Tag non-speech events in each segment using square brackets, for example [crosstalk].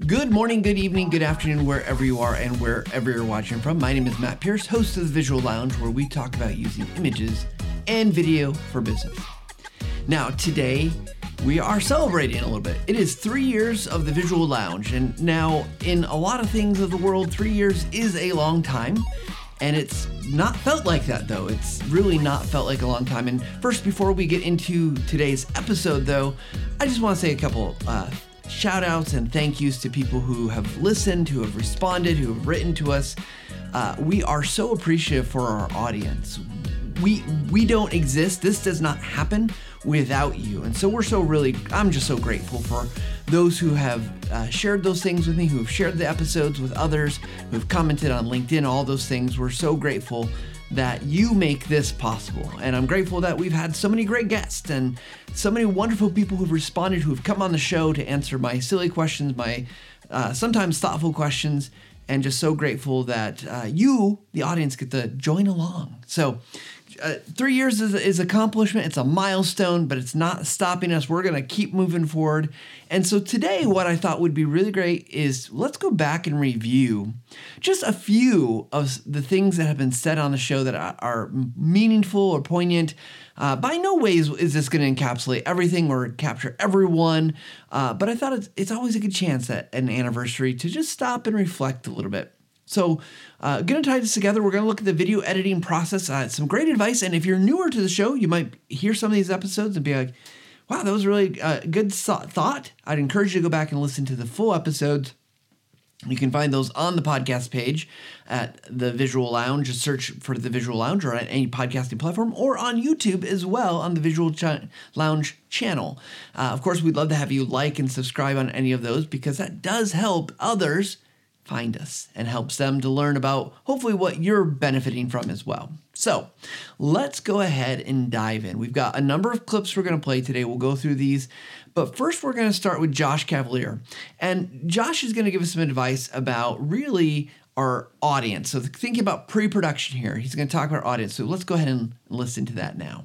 Good morning, good evening, good afternoon, wherever you are and wherever you're watching from. My name is Matt Pierce, host of the Visual Lounge, where we talk about using images and video for business. Now, today we are celebrating a little bit. It is three years of the Visual Lounge, and now in a lot of things of the world, three years is a long time. And it's not felt like that though. It's really not felt like a long time. And first, before we get into today's episode, though, I just want to say a couple uh, shout outs and thank yous to people who have listened, who have responded, who have written to us. Uh, we are so appreciative for our audience. We we don't exist. This does not happen without you. And so we're so really, I'm just so grateful for those who have uh, shared those things with me, who have shared the episodes with others, who have commented on LinkedIn, all those things. We're so grateful that you make this possible. And I'm grateful that we've had so many great guests and so many wonderful people who've responded, who've come on the show to answer my silly questions, my uh, sometimes thoughtful questions, and just so grateful that uh, you, the audience, get to join along. So, uh, three years is, is accomplishment. It's a milestone, but it's not stopping us. We're going to keep moving forward. And so today, what I thought would be really great is let's go back and review just a few of the things that have been said on the show that are meaningful or poignant. Uh, by no ways is this going to encapsulate everything or capture everyone, uh, but I thought it's, it's always a good chance at an anniversary to just stop and reflect a little bit. So, uh, going to tie this together. We're going to look at the video editing process. Uh, some great advice. And if you're newer to the show, you might hear some of these episodes and be like, wow, that was really uh, good thought. I'd encourage you to go back and listen to the full episodes. You can find those on the podcast page at the Visual Lounge. Just search for the Visual Lounge or at any podcasting platform or on YouTube as well on the Visual Ch- Lounge channel. Uh, of course, we'd love to have you like and subscribe on any of those because that does help others find us and helps them to learn about hopefully what you're benefiting from as well. So let's go ahead and dive in. We've got a number of clips we're going to play today. We'll go through these. But first, we're going to start with Josh Cavalier. And Josh is going to give us some advice about really our audience. So, thinking about pre production here, he's going to talk about audience. So, let's go ahead and listen to that now.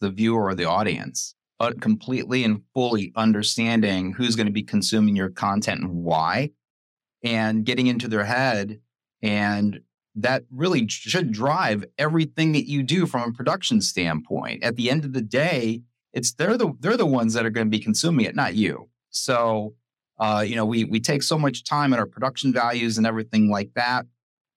The viewer or the audience, uh, completely and fully understanding who's going to be consuming your content and why and getting into their head. And that really should drive everything that you do from a production standpoint. At the end of the day, it's they're the they're the ones that are going to be consuming it, not you. So, uh, you know, we we take so much time in our production values and everything like that.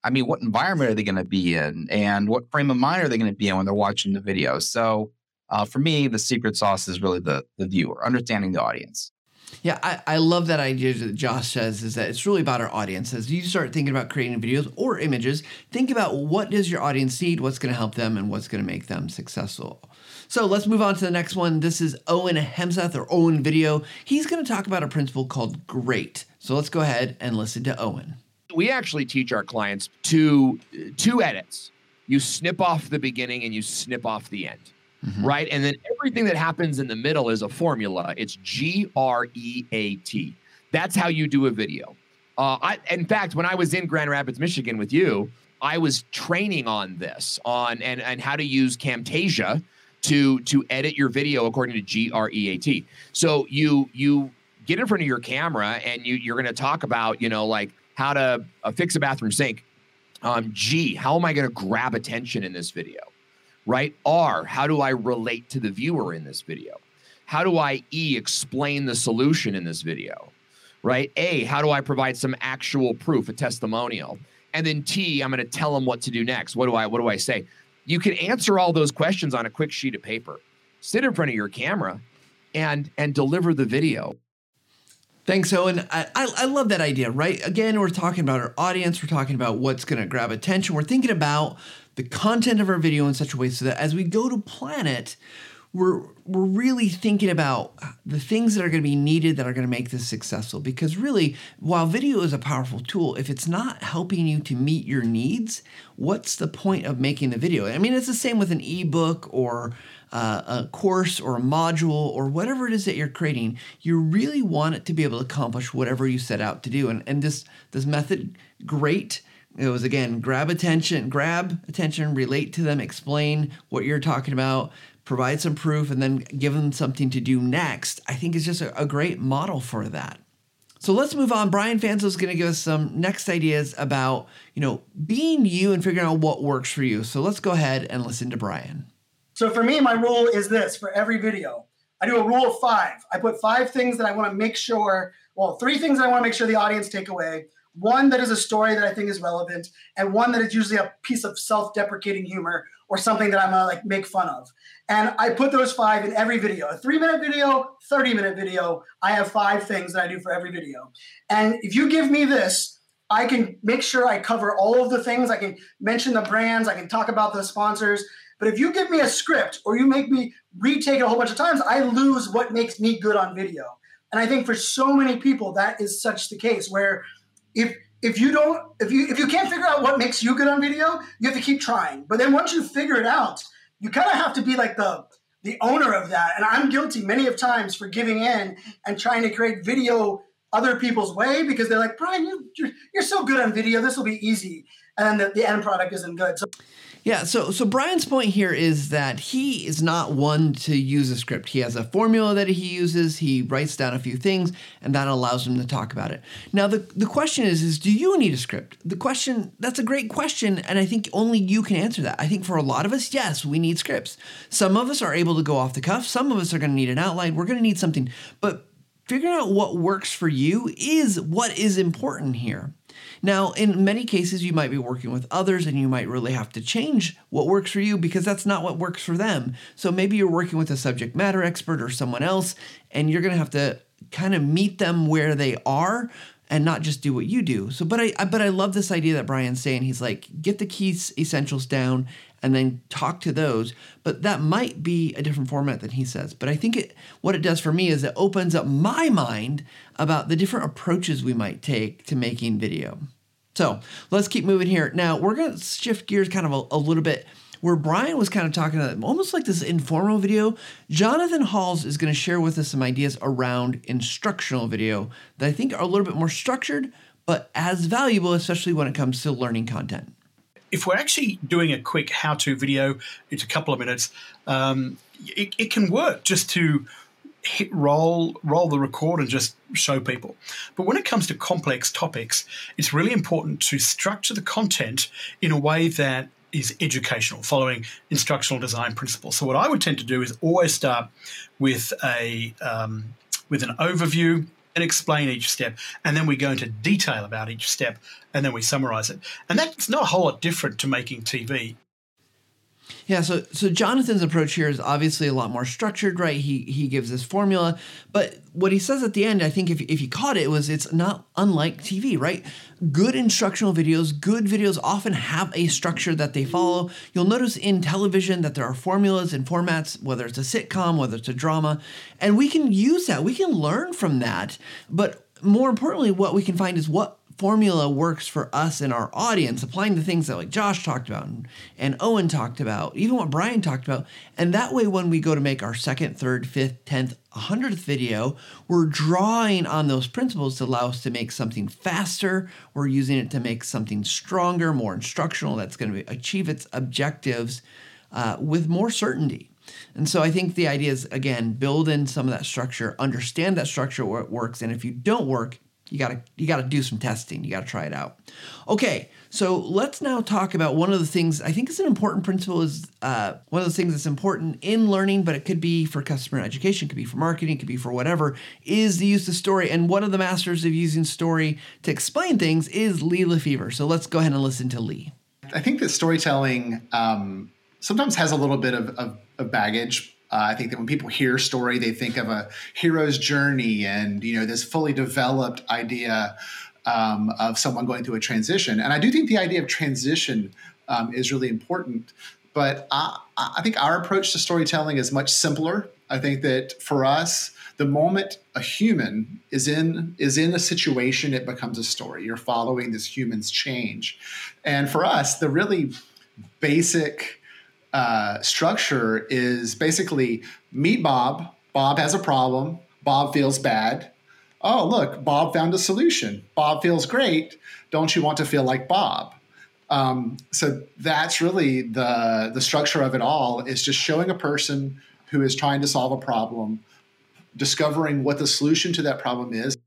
I mean, what environment are they going to be in, and what frame of mind are they going to be in when they're watching the video? So, uh, for me, the secret sauce is really the the viewer, understanding the audience. Yeah, I, I love that idea that Josh says is that it's really about our audience. As you start thinking about creating videos or images, think about what does your audience need, what's going to help them, and what's going to make them successful. So let's move on to the next one. This is Owen Hemseth or Owen Video. He's going to talk about a principle called GREAT. So let's go ahead and listen to Owen. We actually teach our clients to two edits. You snip off the beginning and you snip off the end mm-hmm. right? And then everything that happens in the middle is a formula. It's G R E A T. That's how you do a video. Uh, I, in fact, when I was in Grand Rapids, Michigan with you, I was training on this, on and and how to use Camtasia to to edit your video according to G R E A T. So you you get in front of your camera and you you're going to talk about you know like how to uh, fix a bathroom sink. Um, G, how am I going to grab attention in this video? Right? R, how do I relate to the viewer in this video? How do I E, explain the solution in this video, right? A, how do I provide some actual proof, a testimonial? And then T, I'm going to tell them what to do next. What do I, what do I say? You can answer all those questions on a quick sheet of paper. Sit in front of your camera and and deliver the video. Thanks, Owen. I, I, I, love that idea, right? Again, we're talking about our audience. We're talking about what's going to grab attention. We're thinking about the content of our video in such a way so that as we go to plan it, we're we're really thinking about the things that are going to be needed that are going to make this successful. Because really while video is a powerful tool if it's not helping you to meet your needs what's the point of making the video? I mean it's the same with an ebook or uh, a course or a module or whatever it is that you're creating. You really want it to be able to accomplish whatever you set out to do. And, and this this method great it was again grab attention, grab attention, relate to them, explain what you're talking about, provide some proof, and then give them something to do next. I think is just a, a great model for that. So let's move on. Brian Fanzo is going to give us some next ideas about, you know, being you and figuring out what works for you. So let's go ahead and listen to Brian. So for me, my rule is this for every video. I do a rule of five. I put five things that I want to make sure, well, three things that I want to make sure the audience take away. One that is a story that I think is relevant, and one that is usually a piece of self-deprecating humor or something that I'm gonna like make fun of. And I put those five in every video. A three-minute video, 30-minute video. I have five things that I do for every video. And if you give me this, I can make sure I cover all of the things. I can mention the brands, I can talk about the sponsors. But if you give me a script or you make me retake it a whole bunch of times, I lose what makes me good on video. And I think for so many people, that is such the case where if if you don't if you if you can't figure out what makes you good on video you have to keep trying. But then once you figure it out you kind of have to be like the the owner of that. And i'm guilty many of times for giving in and trying to create video other people's way because they're like brian you, you're, you're so good on video. This will be easy. And the, the end product isn't good. So yeah, so so Brian's point here is that he is not one to use a script. He has a formula that he uses. He writes down a few things, and that allows him to talk about it. Now, the the question is, is do you need a script? The question that's a great question, and I think only you can answer that. I think for a lot of us, yes, we need scripts. Some of us are able to go off the cuff. Some of us are going to need an outline. We're going to need something, but figuring out what works for you is what is important here. Now, in many cases, you might be working with others and you might really have to change what works for you because that's not what works for them. So maybe you're working with a subject matter expert or someone else, and you're going to have to kind of meet them where they are and not just do what you do. So, but I, but I love this idea that Brian's saying. He's like, get the key essentials down and then talk to those. But that might be a different format than he says. But I think it, what it does for me is it opens up my mind about the different approaches we might take to making video. So let's keep moving here. Now we're going to shift gears kind of a, a little bit where Brian was kind of talking about almost like this informal video, Jonathan Halls is going to share with us some ideas around instructional video that I think are a little bit more structured, but as valuable, especially when it comes to learning content. If we're actually doing a quick how to video, it's a couple of minutes, um, it, it can work just to hit roll, roll the record, and just show people. But when it comes to complex topics, it's really important to structure the content in a way that is educational, following instructional design principles. So what I would tend to do is always start with a um, with an overview and explain each step, and then we go into detail about each step, and then we summarize it. And that's not a whole lot different to making TV. Yeah, so so Jonathan's approach here is obviously a lot more structured, right? He he gives this formula, but what he says at the end, I think if if you caught it, was it's not unlike TV, right? Good instructional videos, good videos often have a structure that they follow. You'll notice in television that there are formulas and formats, whether it's a sitcom, whether it's a drama, and we can use that. We can learn from that, but more importantly, what we can find is what formula works for us and our audience, applying the things that like Josh talked about and, and Owen talked about, even what Brian talked about. And that way, when we go to make our second, third, fifth, tenth, hundredth video, we're drawing on those principles to allow us to make something faster. We're using it to make something stronger, more instructional, that's going to achieve its objectives uh, with more certainty. And so I think the idea is again, build in some of that structure, understand that structure where it works, and if you don't work, you gotta you gotta do some testing. You gotta try it out. Okay, so let's now talk about one of the things I think is an important principle is uh, one of the things that's important in learning, but it could be for customer education, could be for marketing, could be for whatever. Is the use of story, and one of the masters of using story to explain things is Lee LeFever. So let's go ahead and listen to Lee. I think that storytelling um, sometimes has a little bit of, of, of baggage uh, I think that when people hear story, they think of a hero's journey and you know this fully developed idea um, of someone going through a transition. And I do think the idea of transition um, is really important. But I, I think our approach to storytelling is much simpler. I think that for us, the moment a human is in is in a situation, it becomes a story. You're following this human's change, and for us, the really basic uh, structure is basically meet Bob. Bob has a problem. Bob feels bad. Oh, look, Bob found a solution. Bob feels great. Don't you want to feel like Bob? Um, so that's really the the structure of it all. Is just showing a person who is trying to solve a problem, discovering what the solution to that problem is,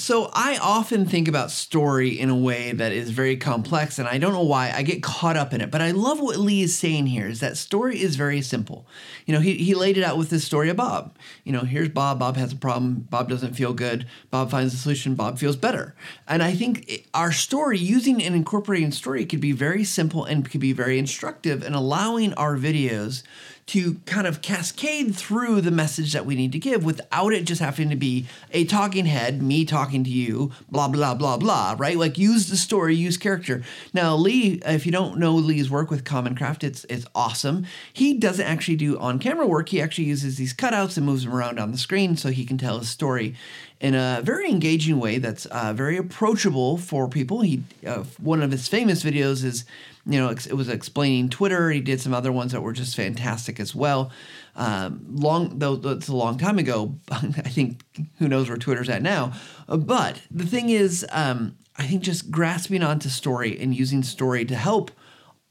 So I often think about story in a way that is very complex, and I don't know why I get caught up in it. But I love what Lee is saying here: is that story is very simple. You know, he he laid it out with this story of Bob. You know, here's Bob. Bob has a problem. Bob doesn't feel good. Bob finds a solution. Bob feels better. And I think it, our story, using and incorporating story, could be very simple and could be very instructive, and allowing our videos to kind of cascade through the message that we need to give without it just having to be a talking head, me talking to you, blah, blah, blah, blah, right? Like use the story, use character. Now, Lee, if you don't know Lee's work with Common Craft, it's, it's awesome. He doesn't actually do on camera work, he actually uses these cutouts and moves them around on the screen so he can tell his story in a very engaging way that's uh, very approachable for people. He uh, one of his famous videos is you know, it was explaining Twitter. He did some other ones that were just fantastic as well. Um, long though that's a long time ago. [laughs] I think who knows where Twitter's at now. Uh, but the thing is, um, I think just grasping onto story and using story to help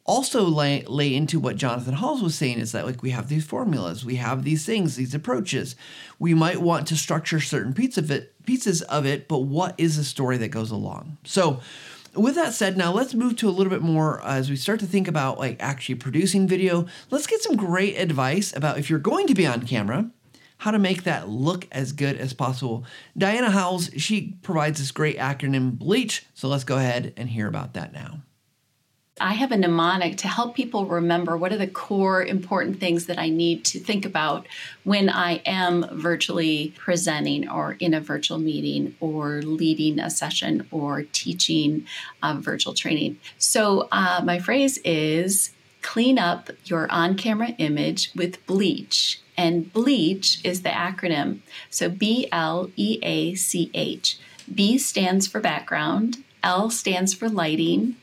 also lay, lay into what Jonathan Halls was saying is that like we have these formulas, we have these things, these approaches. We might want to structure certain pieces of it, pieces of it, but what is the story that goes along? So with that said, now let's move to a little bit more uh, as we start to think about like actually producing video. Let's get some great advice about if you're going to be on camera, how to make that look as good as possible. Diana Howells, she provides this great acronym BLEACH. So let's go ahead and hear about that now. I have a mnemonic to help people remember what are the core important things that I need to think about when I am virtually presenting or in a virtual meeting or leading a session or teaching a virtual training. So, uh, my phrase is clean up your on camera image with bleach. And bleach is the acronym. So, B L E A C H. B stands for background, L stands for lighting.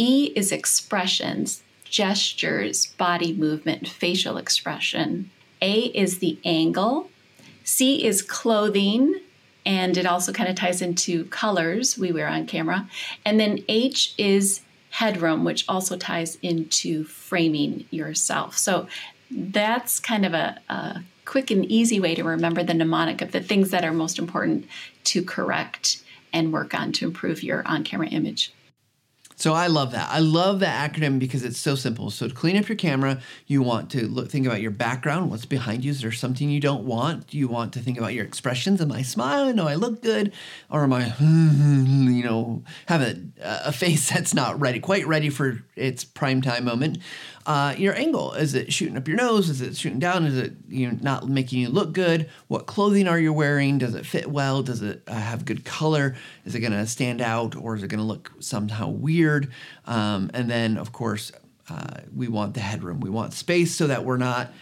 E is expressions, gestures, body movement, facial expression. A is the angle. C is clothing, and it also kind of ties into colors we wear on camera. And then H is headroom, which also ties into framing yourself. So that's kind of a, a quick and easy way to remember the mnemonic of the things that are most important to correct and work on to improve your on camera image. So I love that. I love that acronym because it's so simple. So to clean up your camera, you want to look, think about your background, what's behind you. Is there something you don't want? You want to think about your expressions. Am I smiling? Do I look good? Or am I, [laughs] you know, have a, a face [laughs] that's not ready, quite ready for its prime time moment? Uh, your angle is it shooting up your nose? Is it shooting down? Is it you know not making you look good? What clothing are you wearing? Does it fit well? Does it uh, have good color? Is it going to stand out or is it going to look somehow weird? Um, and then of course uh, we want the headroom. We want space so that we're not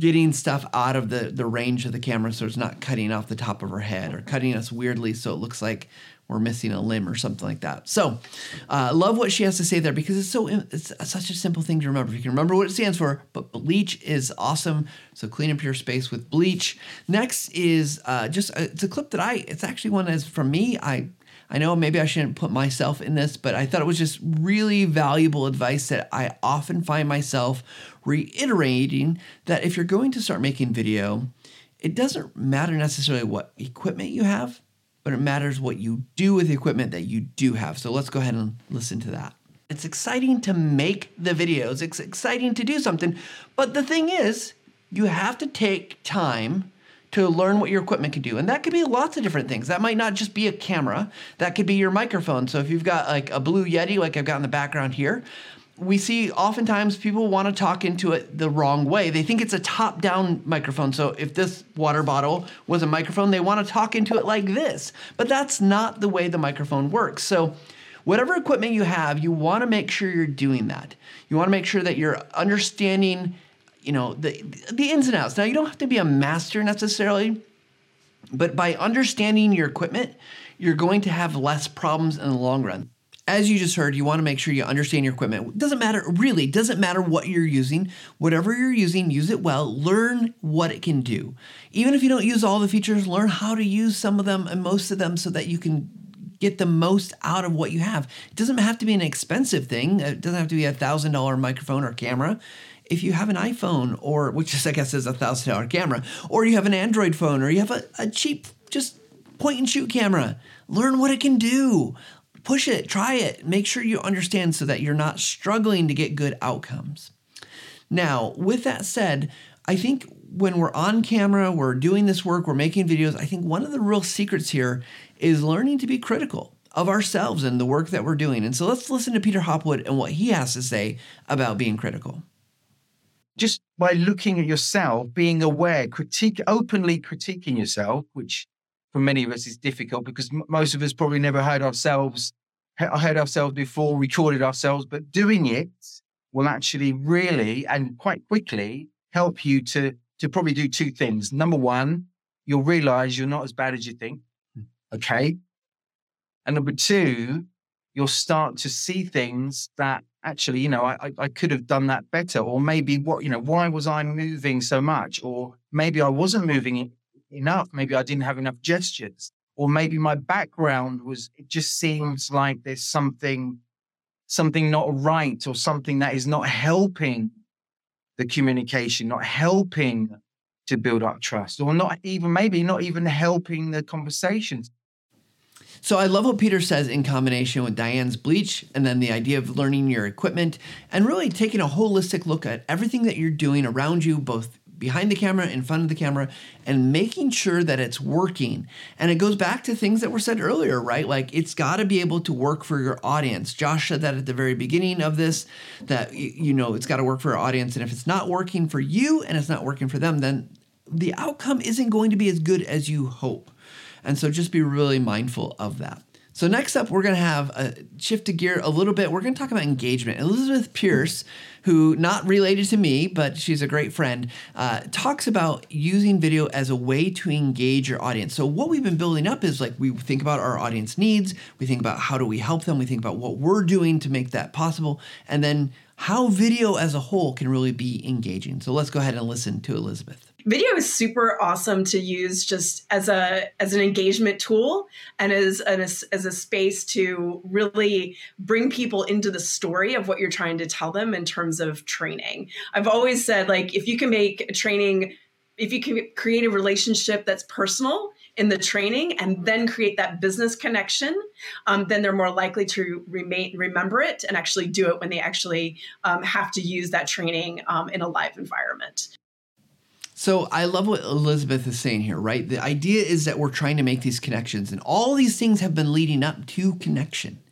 getting stuff out of the, the range of the camera so it's not cutting off the top of our head or cutting us weirdly so it looks like we're missing a limb or something like that. So, uh, love what she has to say there because it's so it's such a simple thing to remember. You can remember what it stands for, but bleach is awesome. So clean up your space with bleach. Next is uh, just a, uh, it's a clip that I it's actually one that's from me. I I know maybe I shouldn't put myself in this, but I thought it was just really valuable advice that I often find myself reiterating that if you're going to start making video, it doesn't matter necessarily what equipment you have but it matters what you do with the equipment that you do have. So let's go ahead and listen to that. It's exciting to make the videos, it's exciting to do something, but the thing is, you have to take time to learn what your equipment can do. And that could be lots of different things. That might not just be a camera, that could be your microphone. So if you've got like a Blue Yeti, like I've got in the background here, we see oftentimes people want to talk into it the wrong way. They think it's a top down microphone. So if this water bottle was a microphone, they want to talk into it like this. But that's not the way the microphone works. So whatever equipment you have, you want to make sure you're doing that. You want to make sure that you're understanding, you know, the the ins and outs. Now you don't have to be a master necessarily, but by understanding your equipment, you're going to have less problems in the long run as you just heard, you want to make sure you understand your equipment. Doesn't matter, really, doesn't matter what you're using. Whatever you're using, use it well. Learn what it can do. Even if you don't use all the features, learn how to use some of them and most of them so that you can get the most out of what you have. It doesn't have to be an expensive thing. It doesn't have to be a thousand dollar microphone or camera. If you have an iPhone, or which I guess is a thousand dollar camera, or you have an Android phone, or you have a, a cheap, just point and shoot camera. Learn what it can do. Push it, try it. Make sure you understand so that you're not struggling to get good outcomes. Now, with that said, I think when we're on camera, we're doing this work, we're making videos, I think one of the real secrets here is learning to be critical of ourselves and the work that we're doing. And so let's listen to Peter Hopwood and what he has to say about being critical. Just by looking at yourself, being aware, critique openly critiquing yourself, which for many of us is difficult because m- most of us probably never heard ourselves heard ourselves before, recorded ourselves, but doing it will actually really and quite quickly help you to to probably do two things. Number one, you'll realize you're not as bad as you think. Hmm. Okay. And number two, you'll start to see things that actually, you know, I, I could have done that better. Or maybe what, you know, why was I moving so much? Or maybe I wasn't moving enough. Maybe I didn't have enough gestures. Or maybe my background was, it just seems like there's something, something not right or something that is not helping the communication, not helping to build up trust, or not even, maybe not even helping the conversations. So I love what Peter says in combination with Diane's bleach and then the idea of learning your equipment and really taking a holistic look at everything that you're doing around you, both behind the camera, in front of the camera, and making sure that it's working. And it goes back to things that were said earlier, right? Like it's got to be able to work for your audience. Josh said that at the very beginning of this, that, you know, it's got to work for your audience. And if it's not working for you and it's not working for them, then the outcome isn't going to be as good as you hope. And so just be really mindful of that. So next up, we're going to have uh, a shift to gear a little bit. We're going to talk about engagement. Elizabeth Pierce, who not related to me, but she's a great friend, uh, talks about using video as a way to engage your audience. So what we've been building up is like we think about our audience needs, we think about how do we help them, we think about what we're doing to make that possible, and then how video as a whole can really be engaging. So let's go ahead and listen to Elizabeth video is super awesome to use just as a as an engagement tool and as an, as, a space to really bring people into the story of what you're trying to tell them in terms of training i've always said like if you can make a training if you can create a relationship that's personal in the training and then create that business connection, um, then they're more likely to remain remember it and actually do it when they actually um, have to use that training um, in a live environment. So I love what Elizabeth is saying here, right? The idea is that we're trying to make these connections, and all these things have been leading up to connection.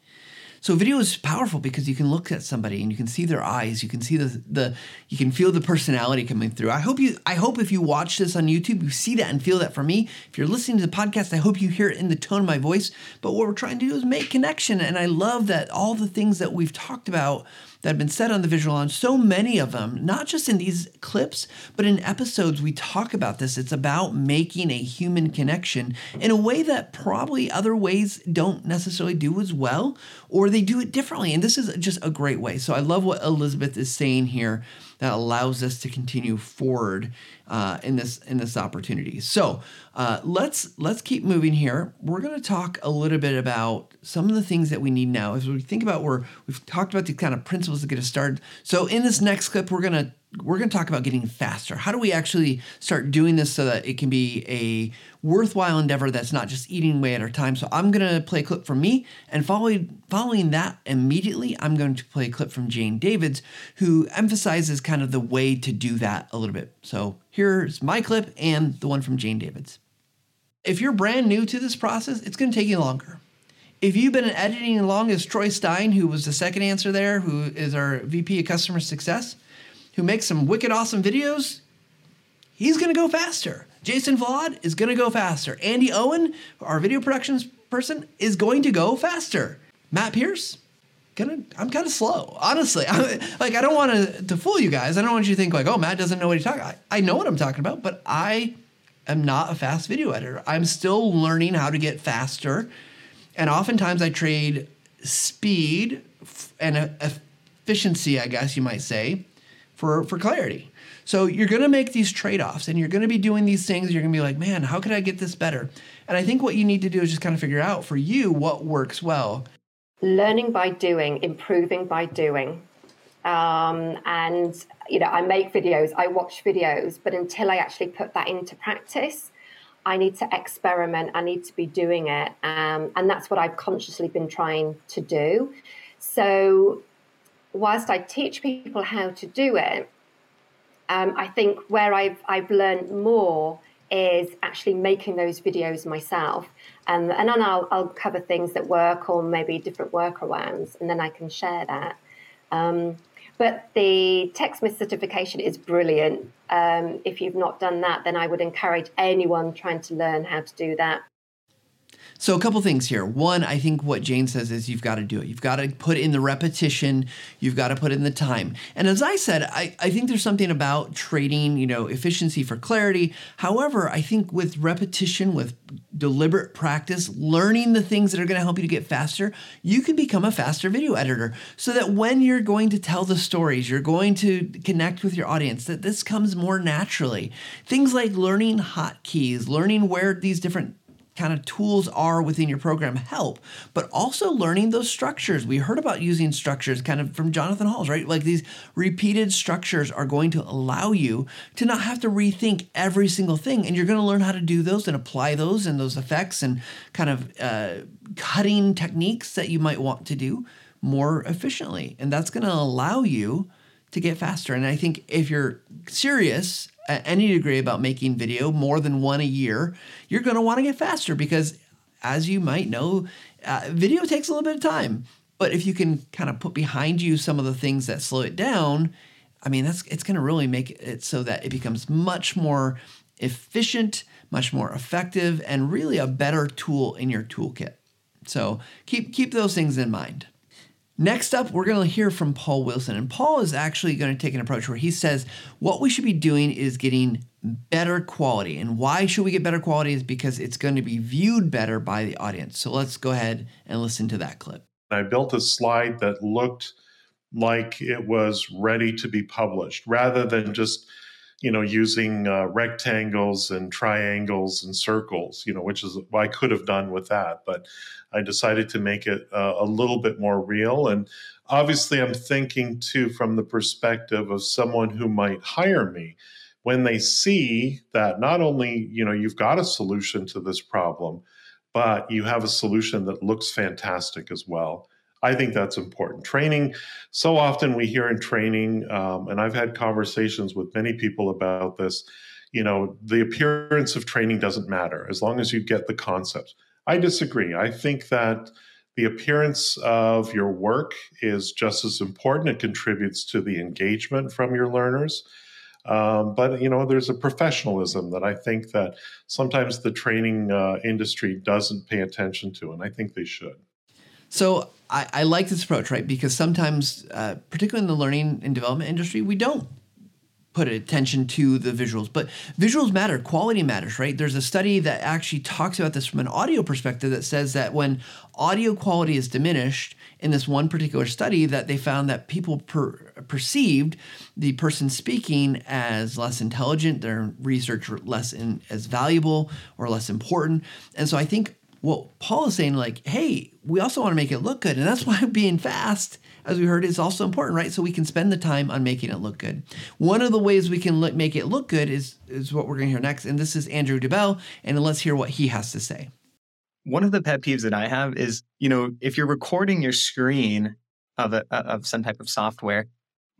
So video is powerful because you can look at somebody and you can see their eyes, you can see the the you can feel the personality coming through. I hope you I hope if you watch this on YouTube, you see that and feel that for me. If you're listening to the podcast, I hope you hear it in the tone of my voice. But what we're trying to do is make connection. And I love that all the things that we've talked about that have been said on the visual on so many of them, not just in these clips, but in episodes, we talk about this. It's about making a human connection in a way that probably other ways don't necessarily do as well, or they do it differently. And this is just a great way. So I love what Elizabeth is saying here that allows us to continue forward uh, in this in this opportunity. So uh, let's let's keep moving here. We're going to talk a little bit about some of the things that we need now as we think about where we've talked about the kind of principles to get us started. So in this next clip, we're going to we're going to talk about getting faster. How do we actually start doing this so that it can be a worthwhile endeavor that's not just eating away at our time? So I'm going to play a clip from me, and following following that immediately, I'm going to play a clip from Jayne Davids, who emphasizes kind of the way to do that a little bit. So here's my clip and the one from Jayne Davids. If you're brand new to this process, it's going to take you longer. If you've been editing along as Troy Stein, who was the second answer there, who is our VP of Customer Success, who makes some wicked awesome videos, he's going to go faster. Jason Vlad is going to go faster. Andy Owen, our video productions person, is going to go faster. Matt Pierce, gonna I'm kind of slow, honestly. [laughs] I, like I don't want to to fool you guys. I don't want you to think like, oh, Matt doesn't know what he's talking. I, I know what I'm talking about, but I am not a fast video editor. I'm still learning how to get faster, and oftentimes I trade speed and efficiency, I guess you might say, for, for clarity. So you're going to make these trade offs and you're going to be doing these things. You're going to be like, man, how could I get this better? And I think what you need to do is just kind of figure out for you what works well. Learning by doing, improving by doing. Um, and, you know, I make videos, I watch videos, but until I actually put that into practice, I need to experiment. I need to be doing it. Um, and that's what I've consciously been trying to do. So, whilst I teach people how to do it, um, I think where I've, I've learned more is actually making those videos myself. And, and then I'll, I'll cover things that work or maybe different workarounds, and then I can share that. Um, but the TechSmith certification is brilliant. Um, if you've not done that, then I would encourage anyone trying to learn how to do that so, a couple things here. One, I think what Jayne says is you've got to do it. You've got to put in the repetition, you've got to put in the time. And as I said, I, I think there's something about trading, you know, efficiency for clarity. However, I think with repetition, with deliberate practice, learning the things that are going to help you to get faster, you can become a faster video editor so that when you're going to tell the stories, you're going to connect with your audience, that this comes more naturally. Things like learning hotkeys, learning where these different kind of tools are within your program help, but also learning those structures. We heard about using structures kind of from Jonathan Halls, right? Like these repeated structures are going to allow you to not have to rethink every single thing. And you're going to learn how to do those and apply those and those effects and kind of uh, cutting techniques that you might want to do more efficiently. And that's going to allow you to get faster. And I think if you're serious at any degree about making video, more than one a year, you're going to want to get faster because, as you might know, uh, video takes a little bit of time. But if you can kind of put behind you some of the things that slow it down, I mean, that's it's going to really make it so that it becomes much more efficient, much more effective, and really a better tool in your toolkit. So keep keep those things in mind. Next up, we're going to hear from Paul Wilson. And Paul is actually going to take an approach where he says what we should be doing is getting better quality. And why should we get better quality is because it's going to be viewed better by the audience. So let's go ahead and listen to that clip. I built a slide that looked like it was ready to be published rather than just you know using uh, rectangles and triangles and circles you know which is i could have done with that but I decided to make it uh, a little bit more real. And obviously, I'm thinking too from the perspective of someone who might hire me. When they see that not only you know you've got a solution to this problem but you have a solution that looks fantastic as well i think that's important. Training so often we hear in training um, and i've had conversations with many people about this you know the appearance of training doesn't matter as long as you get the concepts I disagree. I think that the appearance of your work is just as important. It contributes to the engagement from your learners. Um, but you know, there's a professionalism that I think that sometimes the training uh, industry doesn't pay attention to, and I think they should. So I, I like this approach, right? Because sometimes, uh, particularly in the learning and development industry, we don't put attention to the visuals. But visuals matter, quality matters, right? There's a study that actually talks about this from an audio perspective that says that when audio quality is diminished, in this one particular study, that they found that people per- perceived the person speaking as less intelligent, their research less in, as valuable or less important. And so I think what Paul is saying, like, hey, we also want to make it look good. And that's [laughs] why being fast as we heard, is also important, right? So we can spend the time on making it look good. One of the ways we can look, make it look good is, is what we're going to hear next. And this is Andrew DeBell. And let's hear what he has to say. One of the pet peeves that I have is, you know, if you're recording your screen of, a, of some type of software,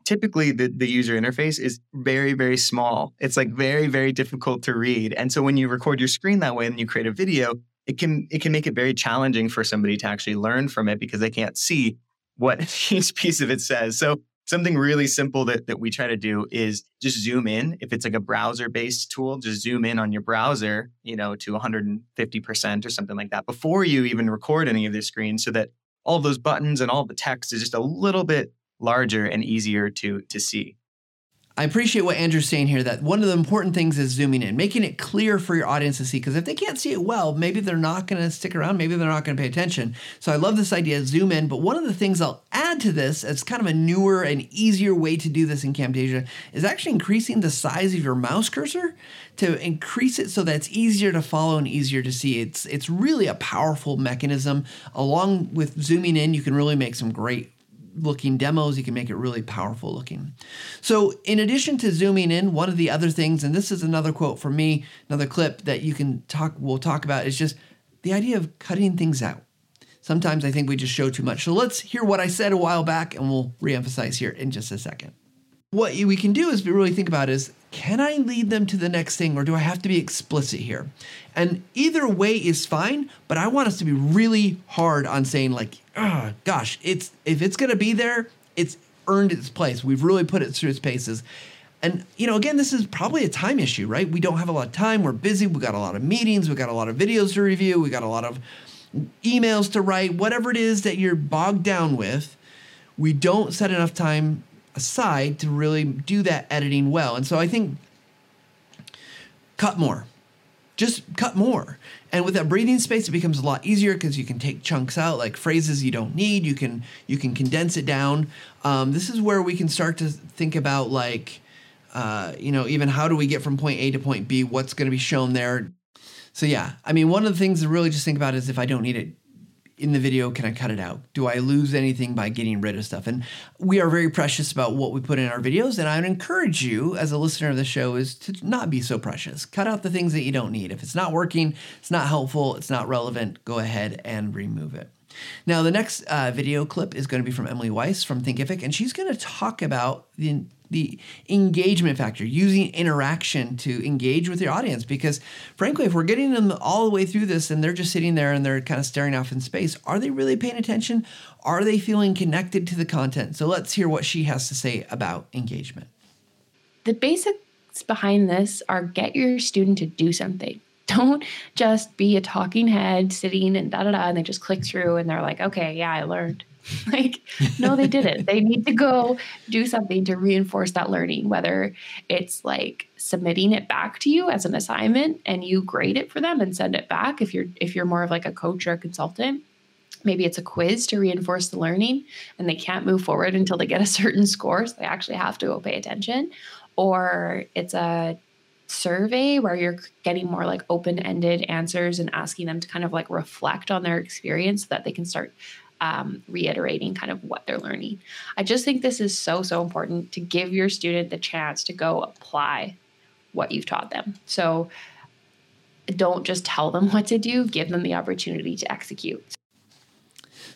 typically the, the user interface is very, very small. It's like very, very difficult to read. And so when you record your screen that way and you create a video, it can it can make it very challenging for somebody to actually learn from it because they can't see what [laughs] each piece of it says. So something really simple that, that we try to do is just zoom in. If it's like a browser based tool, just zoom in on your browser, you know, to 150% or something like that before you even record any of the screens so that all those buttons and all the text is just a little bit larger and easier to to see. I appreciate what Andrew's saying here that one of the important things is zooming in, making it clear for your audience to see. Because if they can't see it well, maybe they're not going to stick around, maybe they're not going to pay attention. So I love this idea, zoom in. But one of the things I'll add to this, as kind of a newer and easier way to do this in Camtasia, is actually increasing the size of your mouse cursor to increase it so that it's easier to follow and easier to see. It's it's really a powerful mechanism. Along with zooming in, you can really make some great looking demos. You can make it really powerful looking. So, in addition to zooming in, one of the other things, and this is another quote from me, another clip that you can talk, we'll talk about, is just the idea of cutting things out. Sometimes I think we just show too much. So, let's hear what I said a while back, and we'll reemphasize here in just a second. What we can do is really think about is can I lead them to the next thing or do I have to be explicit here? And either way is fine, but I want us to be really hard on saying like, oh, gosh, it's if it's going to be there, it's earned its place. We've really put it through its paces. And you know, again, this is probably a time issue, right? We don't have a lot of time. We're busy. We got a lot of meetings. We got a lot of videos to review. We got a lot of emails to write. Whatever it is that you're bogged down with, we don't set enough time aside to really do that editing well. And so I think cut more. Just cut more. And with that breathing space, it becomes a lot easier because you can take chunks out, like phrases you don't need. You can you can condense it down. Um, this is where we can start to think about like, uh, you know, even how do we get from point A to point B? What's going to be shown there? So yeah, I mean, one of the things to really just think about is if I don't need it, in the video can I cut it out? Do I lose anything by getting rid of stuff? And we are very precious about what we put in our videos. And I would encourage you, as a listener of the show, is to not be so precious. Cut out the things that you don't need. If it's not working, it's not helpful, it's not relevant, go ahead and remove it. Now, the next uh, video clip is going to be from Emily Weiss from Thinkific, and she's going to talk about the the engagement factor, using interaction to engage with your audience. Because frankly, if we're getting them all the way through this and they're just sitting there and they're kind of staring off in space, are they really paying attention? Are they feeling connected to the content? So let's hear what she has to say about engagement. The basics behind this are get your student to do something. [laughs] Don't just be a talking head sitting and da da da, and they just click through and they're like, okay, yeah, I learned. [laughs] like, no, they didn't. they need to go do something to reinforce that learning, whether it's like submitting it back to you as an assignment and you grade it for them and send it back if you're if you're more of like a coach or a consultant. Maybe it's a quiz to reinforce the learning and they can't move forward until they get a certain score. So they actually have to go pay attention. Or it's a survey where you're getting more like open ended answers and asking them to kind of like reflect on their experience so that they can start um, reiterating kind of what they're learning. I just think this is so, so important to give your student the chance to go apply what you've taught them. So don't just tell them [laughs] what to do, give them the opportunity to execute.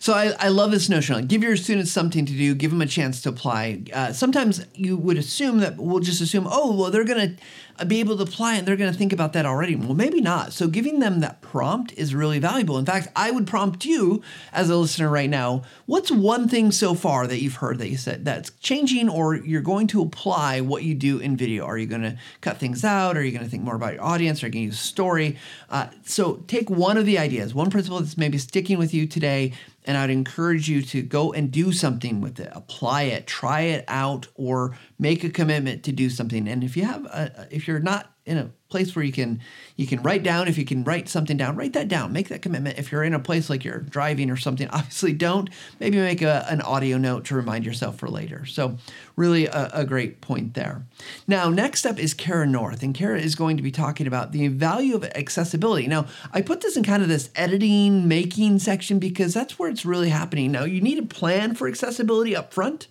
So I, I love this notion. give your students something to do, give them a chance to apply. Uh, sometimes you would assume that we'll just assume, oh, well, they're going to uh, be able to apply and they're going to think about that already. Well, maybe not. So giving them that prompt is really valuable. In fact, I would prompt you as a listener right now. What's one thing so far that you've heard that you said that's changing or you're going to apply what you do in video? Are you going to cut things out? Are you going to think more about your audience? Are you to use story? Uh, so take one of the ideas, one principle that's maybe sticking with you today and I'd encourage you to go and do something with it. Apply it, try it out, or make a commitment to do something. And if you have, a, if you're not in a place where you can you can write down if you can write something down write that down. Make that commitment. If you're in a place like you're driving or something [laughs] obviously don't. Maybe make a, an audio note to remind yourself for later. So really a, a great point there. Now next up is Cara North and Cara is going to be talking about the value of accessibility. Now i put this in kind of this editing making section because that's where it's really happening. Now you need a plan for accessibility up front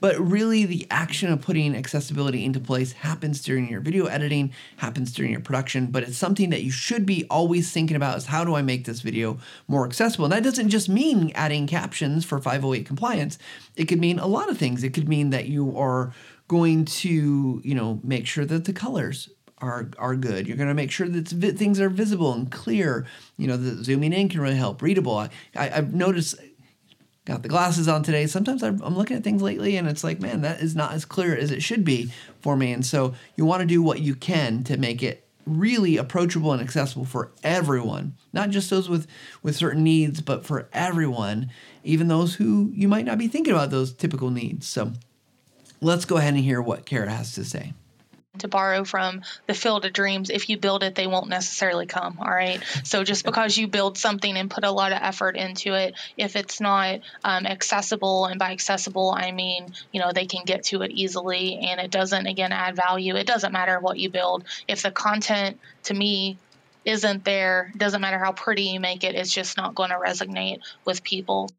but really, the action of putting accessibility into place happens during your video editing, happens during your production, but it's something that you should be always thinking about is how do I make this video more accessible? And that doesn't just mean adding captions for 508 compliance. It could mean a lot of things. It could mean that you are going to, you know, make sure that the colors are are good. You're going to make sure that things are visible and clear. You know, the zooming in can really help. Readable. I, I, have noticed got the glasses on today. Sometimes I'm looking at things lately and it's like, man, that is not as clear as it should be for me. And so you want to do what you can to make it really approachable and accessible for everyone, not just those with, with certain needs, but for everyone, even those who you might not be thinking about those typical needs. So let's go ahead and hear what Cara has to say to borrow from the field of dreams. If you build it they won't necessarily come all right? So just because you build something and put a lot of effort into it if it's not um, accessible and by accessible i mean you know they can get to it easily and it doesn't again add value. It doesn't matter what you build. If the content to me isn't there doesn't matter how pretty you make it it's just not going to resonate with people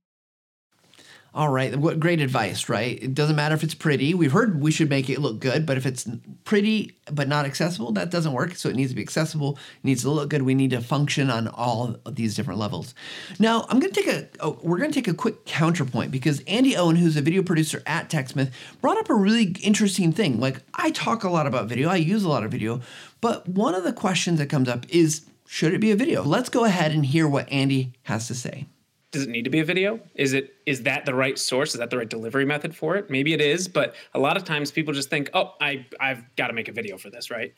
All right, what great advice, right? It doesn't matter if it's pretty. We've heard we should make it look good, but if it's pretty but not accessible, that doesn't work. So it needs to be accessible, it needs to look good. We need to function on all of these different levels. Now, I'm going to take a oh, we're going to take a quick counterpoint because Andy Owen, who's a video producer at TechSmith, brought up a really interesting thing. Like I talk a lot about video, I use a lot of video, but one of the questions that comes up is should it be a video? Let's go ahead and hear what Andy has to say does it need to be a video? Is it is that the right source? Is that the right delivery method for it? Maybe it is but a lot of times people just think oh i i've got to make a video for this right?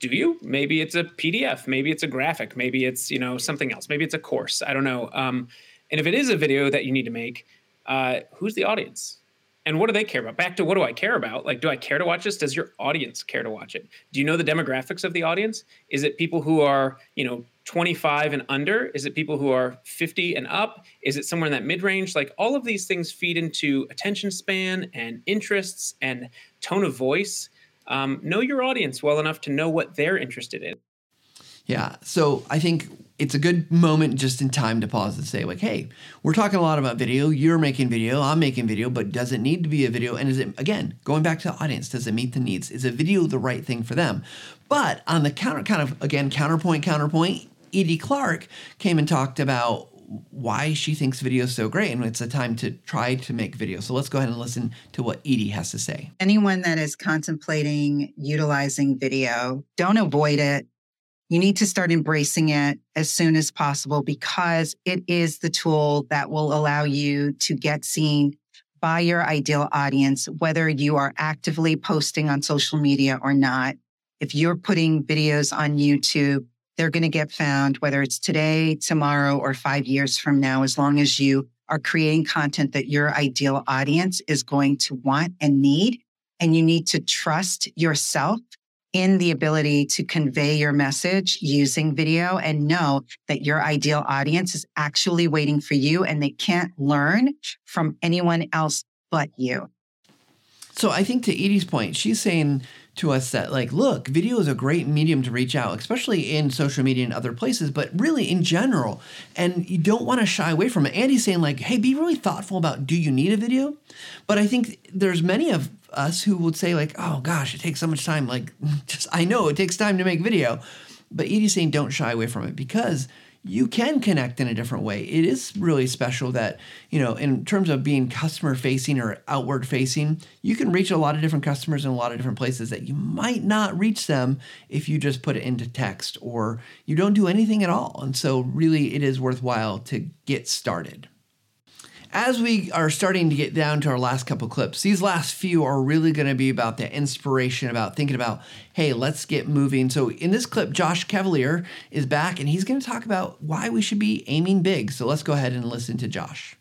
Do you? Maybe it's a pdf maybe it's a graphic maybe it's you know something else maybe it's a course i don't know um, and if it is a video that you need to make uh, who's the audience? And what do they care about? Back to what do i care about? Like do i care to watch this? Does your audience care to watch it? Do you know the demographics of the audience? Is it people who are you know 25 and under? Is it people who are 50 and up? Is it somewhere in that mid range? Like all of these things feed into attention span and interests and tone of voice. Um, know your audience well enough to know what they're interested in. Yeah. So I think it's a good moment just in time to pause and say, like, hey, we're talking a lot about video. You're making video. I'm making video, but does it need to be a video? And is it, again, going back to the audience, does it meet the needs? Is a video the right thing for them? But on the counter, kind of, again, counterpoint, counterpoint, Edie Clark came and talked about why she thinks video is so great and it's a time to try to make video. So let's go ahead and listen to what Edie has to say. Anyone that is contemplating utilizing video, don't avoid it. You need to start embracing it as soon as possible because it is the tool that will allow you to get seen by your ideal audience, whether you are actively posting on social media or not. If you're putting videos on YouTube, they're going to get found, whether it's today, tomorrow, or five years from now, as long as you are creating content that your ideal audience is going to want and need. And you need to trust yourself in the ability to convey your message using video and know that your ideal audience is actually waiting for you and they can't learn from anyone else but you. So I think to Edie's point, she's saying to us that like look video is a great medium to reach out especially in social media and other places but really in general. And you don't want to shy away from it. Andy's saying like hey be really thoughtful about do you need a video? But i think there's many of us who would say like oh gosh it takes so much time like [laughs] just i know it takes time to make video. But edie's saying don't shy away from it because you can connect in a different way. It is really special that, you know, in terms of being customer facing or outward facing, you can reach a lot of different customers in a lot of different places that you might not reach them if you just put it into text or you don't do anything at all. And so, really, it is worthwhile to get started as we are starting to get down to our last couple clips, these last few are really going to be about the inspiration, about thinking about, hey, let's get moving. So in this clip, Josh Cavalier is back and he's going to talk about why we should be aiming big. So let's go ahead and listen to Josh.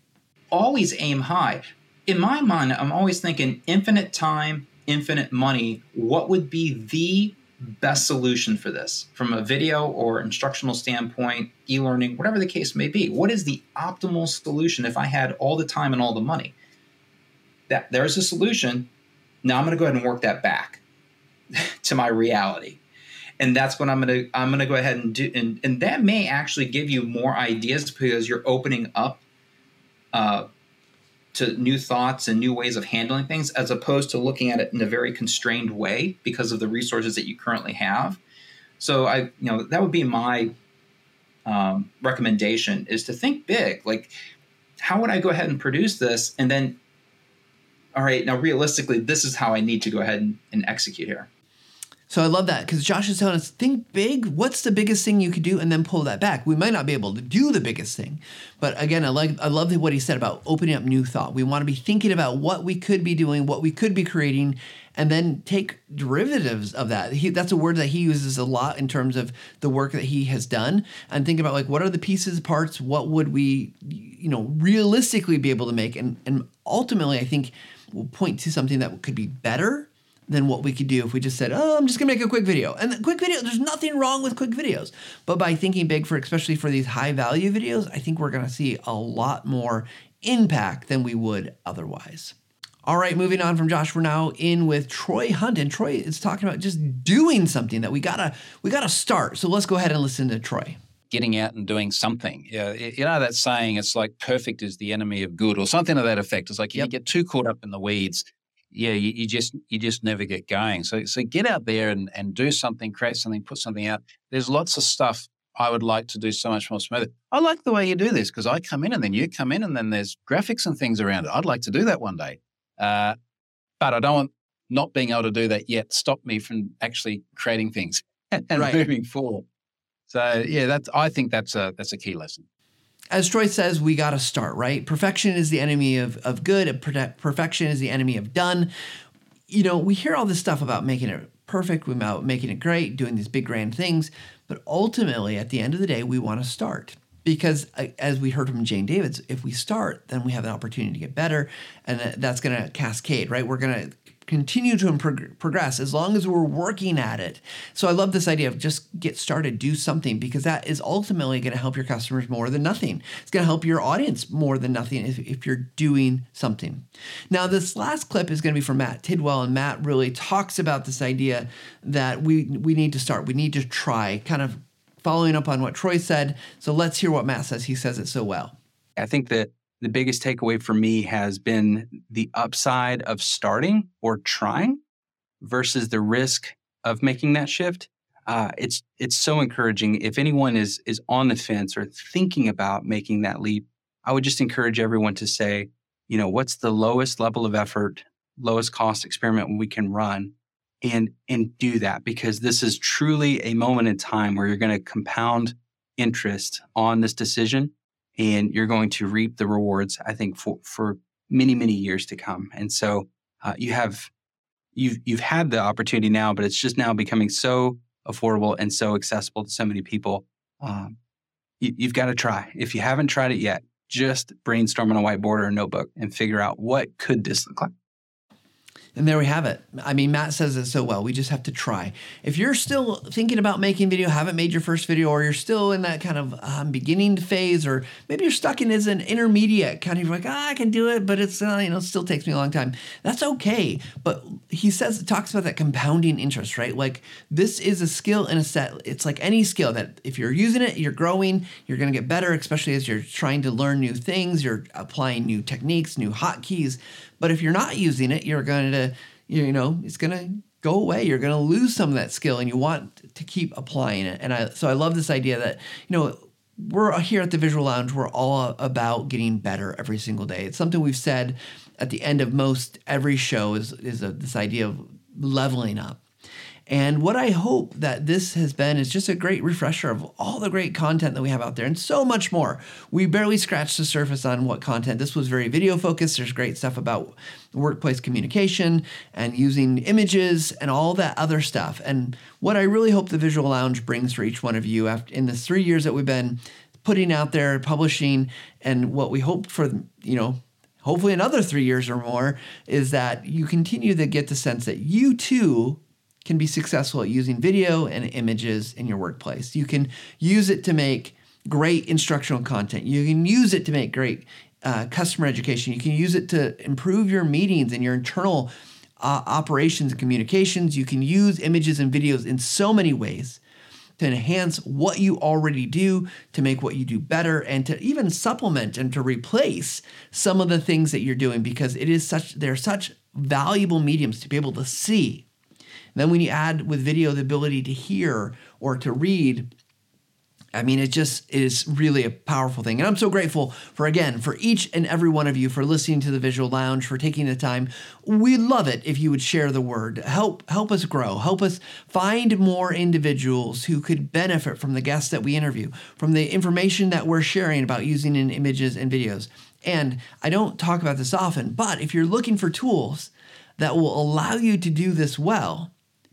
Always aim high. In my mind, I'm always thinking infinite time, infinite money. What would be the best solution for this from a video or instructional standpoint, e learning, whatever the case may be? What is the optimal solution if I had all the time and all the money? That there's a solution. Now I'm going to go ahead and work that back [laughs] to my reality. And that's what I'm going to I'm going to go ahead and do and, and that may actually give you more ideas because you're opening up uh, to new thoughts and new ways of handling things as opposed to looking at it in a very constrained way because of the resources that you currently have. So i you know that would be my um, recommendation is to think big. Like how would i go ahead and produce this? And then all right now realistically this is how i need to go ahead and, and execute here so I love that because Josh is telling us think big. What's the biggest thing you could do, and then pull that back. We might not be able to do the biggest thing, but again, I like I love what he said about opening up new thought. We want to be thinking about what we could be doing, what we could be creating, and then take derivatives of that. He, that's a word that he uses a lot in terms of the work that he has done, and think about like what are the pieces, parts, what would we, you know, realistically be able to make, and and ultimately, I think will point to something that could be better than what we could do if we just said, "Oh, I'm just gonna make a quick video." And quick video, there's nothing wrong with quick videos, but by thinking big for especially for these high value videos, I think we're gonna see a lot more impact than we would otherwise. All right, moving on from Josh, we're now in with Troy Hunt, and Troy is talking about just doing something that we gotta we gotta start. So let's go ahead and listen to Troy. getting out and doing something. Yeah, you know that saying, it's like perfect is the enemy of good or something to that effect. It's like yep. you get too caught up in the weeds. Yeah, you, you, just you just never get going. So so get out there and, and do something, create something, put something out. There's lots of stuff I would like to do so much more smoother. I like the way you do this because I come in and then you come in and then there's graphics and things around it. I'd like to do that one day. Uh, but I don't want not being able to do that yet stop me from actually creating things [laughs] and right. moving forward. So yeah, that's I think that's a that's a key lesson. As Troy says, we got to start right. Perfection is the enemy of of good. Perfection is the enemy of done. You know, we hear all this stuff about making it perfect, about making it great, doing these big grand things, but ultimately, at the end of the day, we want to start because uh, as we heard from Jayne Davids, if we start, then we have an opportunity to get better, and that's going to cascade, right? We're going to continue to progress as long as we're working at it. So I love this idea of just get started, do something, because that is ultimately going to help your customers more than nothing. It's going to help your audience more than nothing if, if you're doing something. Now, this last clip is going to be from Matt Tidwell, and Matt really talks about this idea that we we need to start, we need to try, kind of following up on what Troy said. So let's hear what Matt says. He says it so well. I think that the biggest takeaway for me has been the upside of starting or trying versus the risk of making that shift. Uh, it's it's so encouraging. If anyone is is on the fence or thinking about making that leap, I would just encourage everyone to say, you know, what's the lowest level of effort, lowest cost experiment we can run, and and do that because this is truly a moment in time where you're going to compound interest on this decision and you're going to reap the rewards i think for for many many years to come. And so uh, you have you've you've had the opportunity now but it's just now becoming so affordable and so accessible to so many people. Um, you, you've got to try. If you haven't tried it yet just brainstorm on a whiteboard or a notebook and figure out what could this look like and there we have it. I mean, Matt says it so well. We just have to try. If you're still thinking about making video, haven't made your first video, or you're still in that kind of um, beginning phase, or maybe you're stuck in as an intermediate kind of like, ah, I can do it, but it's uh, you know it still takes me a long time. That's okay. But he says talks about that compounding interest, right? Like this is a skill in a set. It's like any skill that if you're using it, you're growing, you're going to get better, especially as you're trying to learn new things, you're applying new techniques, new hotkeys. But if you're not using it, you're going to, you know, it's going to go away. You're going to lose some of that skill and you want to keep applying it. And I, so I love this idea that, you know, we're here at the Visual Lounge, we're all about getting better every single day. It's something we've said at the end of most every show is, is a, this idea of leveling up. And what I hope that this has been is just a great refresher of all the great content that we have out there and so much more. We barely scratched the surface on what content. This was very video focused. There's great stuff about workplace communication and using images and all that other stuff. And what I really hope the Visual Lounge brings for each one of you after in the three years that we've been putting out there, publishing, and what we hope for, you know, hopefully another three years or more, is that you continue to get the sense that you too can be successful at using video and images in your workplace. You can use it to make great instructional content. You can use it to make great uh, customer education. You can use it to improve your meetings and your internal uh, operations and communications. You can use images and videos in so many ways to enhance what you already do, to make what you do better, and to even supplement and to replace some of the things that you're doing because it is such they're such valuable mediums to be able to see then when you add with video the ability to hear or to read, I mean, it just is really a powerful thing. And I'm so grateful for, again, for each and every one of you for listening to the Visual Lounge, for taking the time. We'd love it if you would share the word. Help, help us grow. Help us find more individuals who could benefit from the guests that we interview, from the information that we're sharing about using in images and videos. And I don't talk about this often, but if you're looking for tools that will allow you to do this well,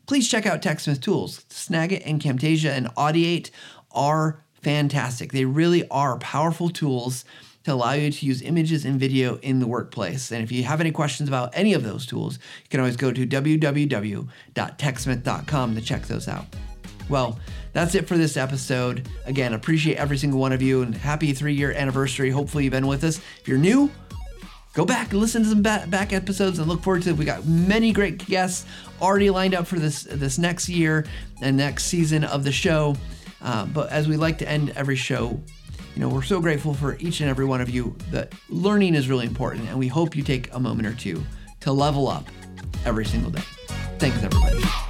please check out TechSmith Tools. Snagit and Camtasia and Audiate are fantastic. They really are powerful tools to allow you to use images and video in the workplace. And if you have any questions about any of those tools, you can always go to www.techsmith.com to check those out. Well, that's it for this episode. Again, appreciate every single one of you and happy three year anniversary. Hopefully, you've been with us. If you're new, go back and listen to some back episodes and look forward to it. We got many great guests already lined up for this this next year and next season of the show. Uh, but as we like to end every show, you know, we're so grateful for each and every one of you that learning is really important, and we hope you take a moment or two to level up every single day. Thanks, everybody.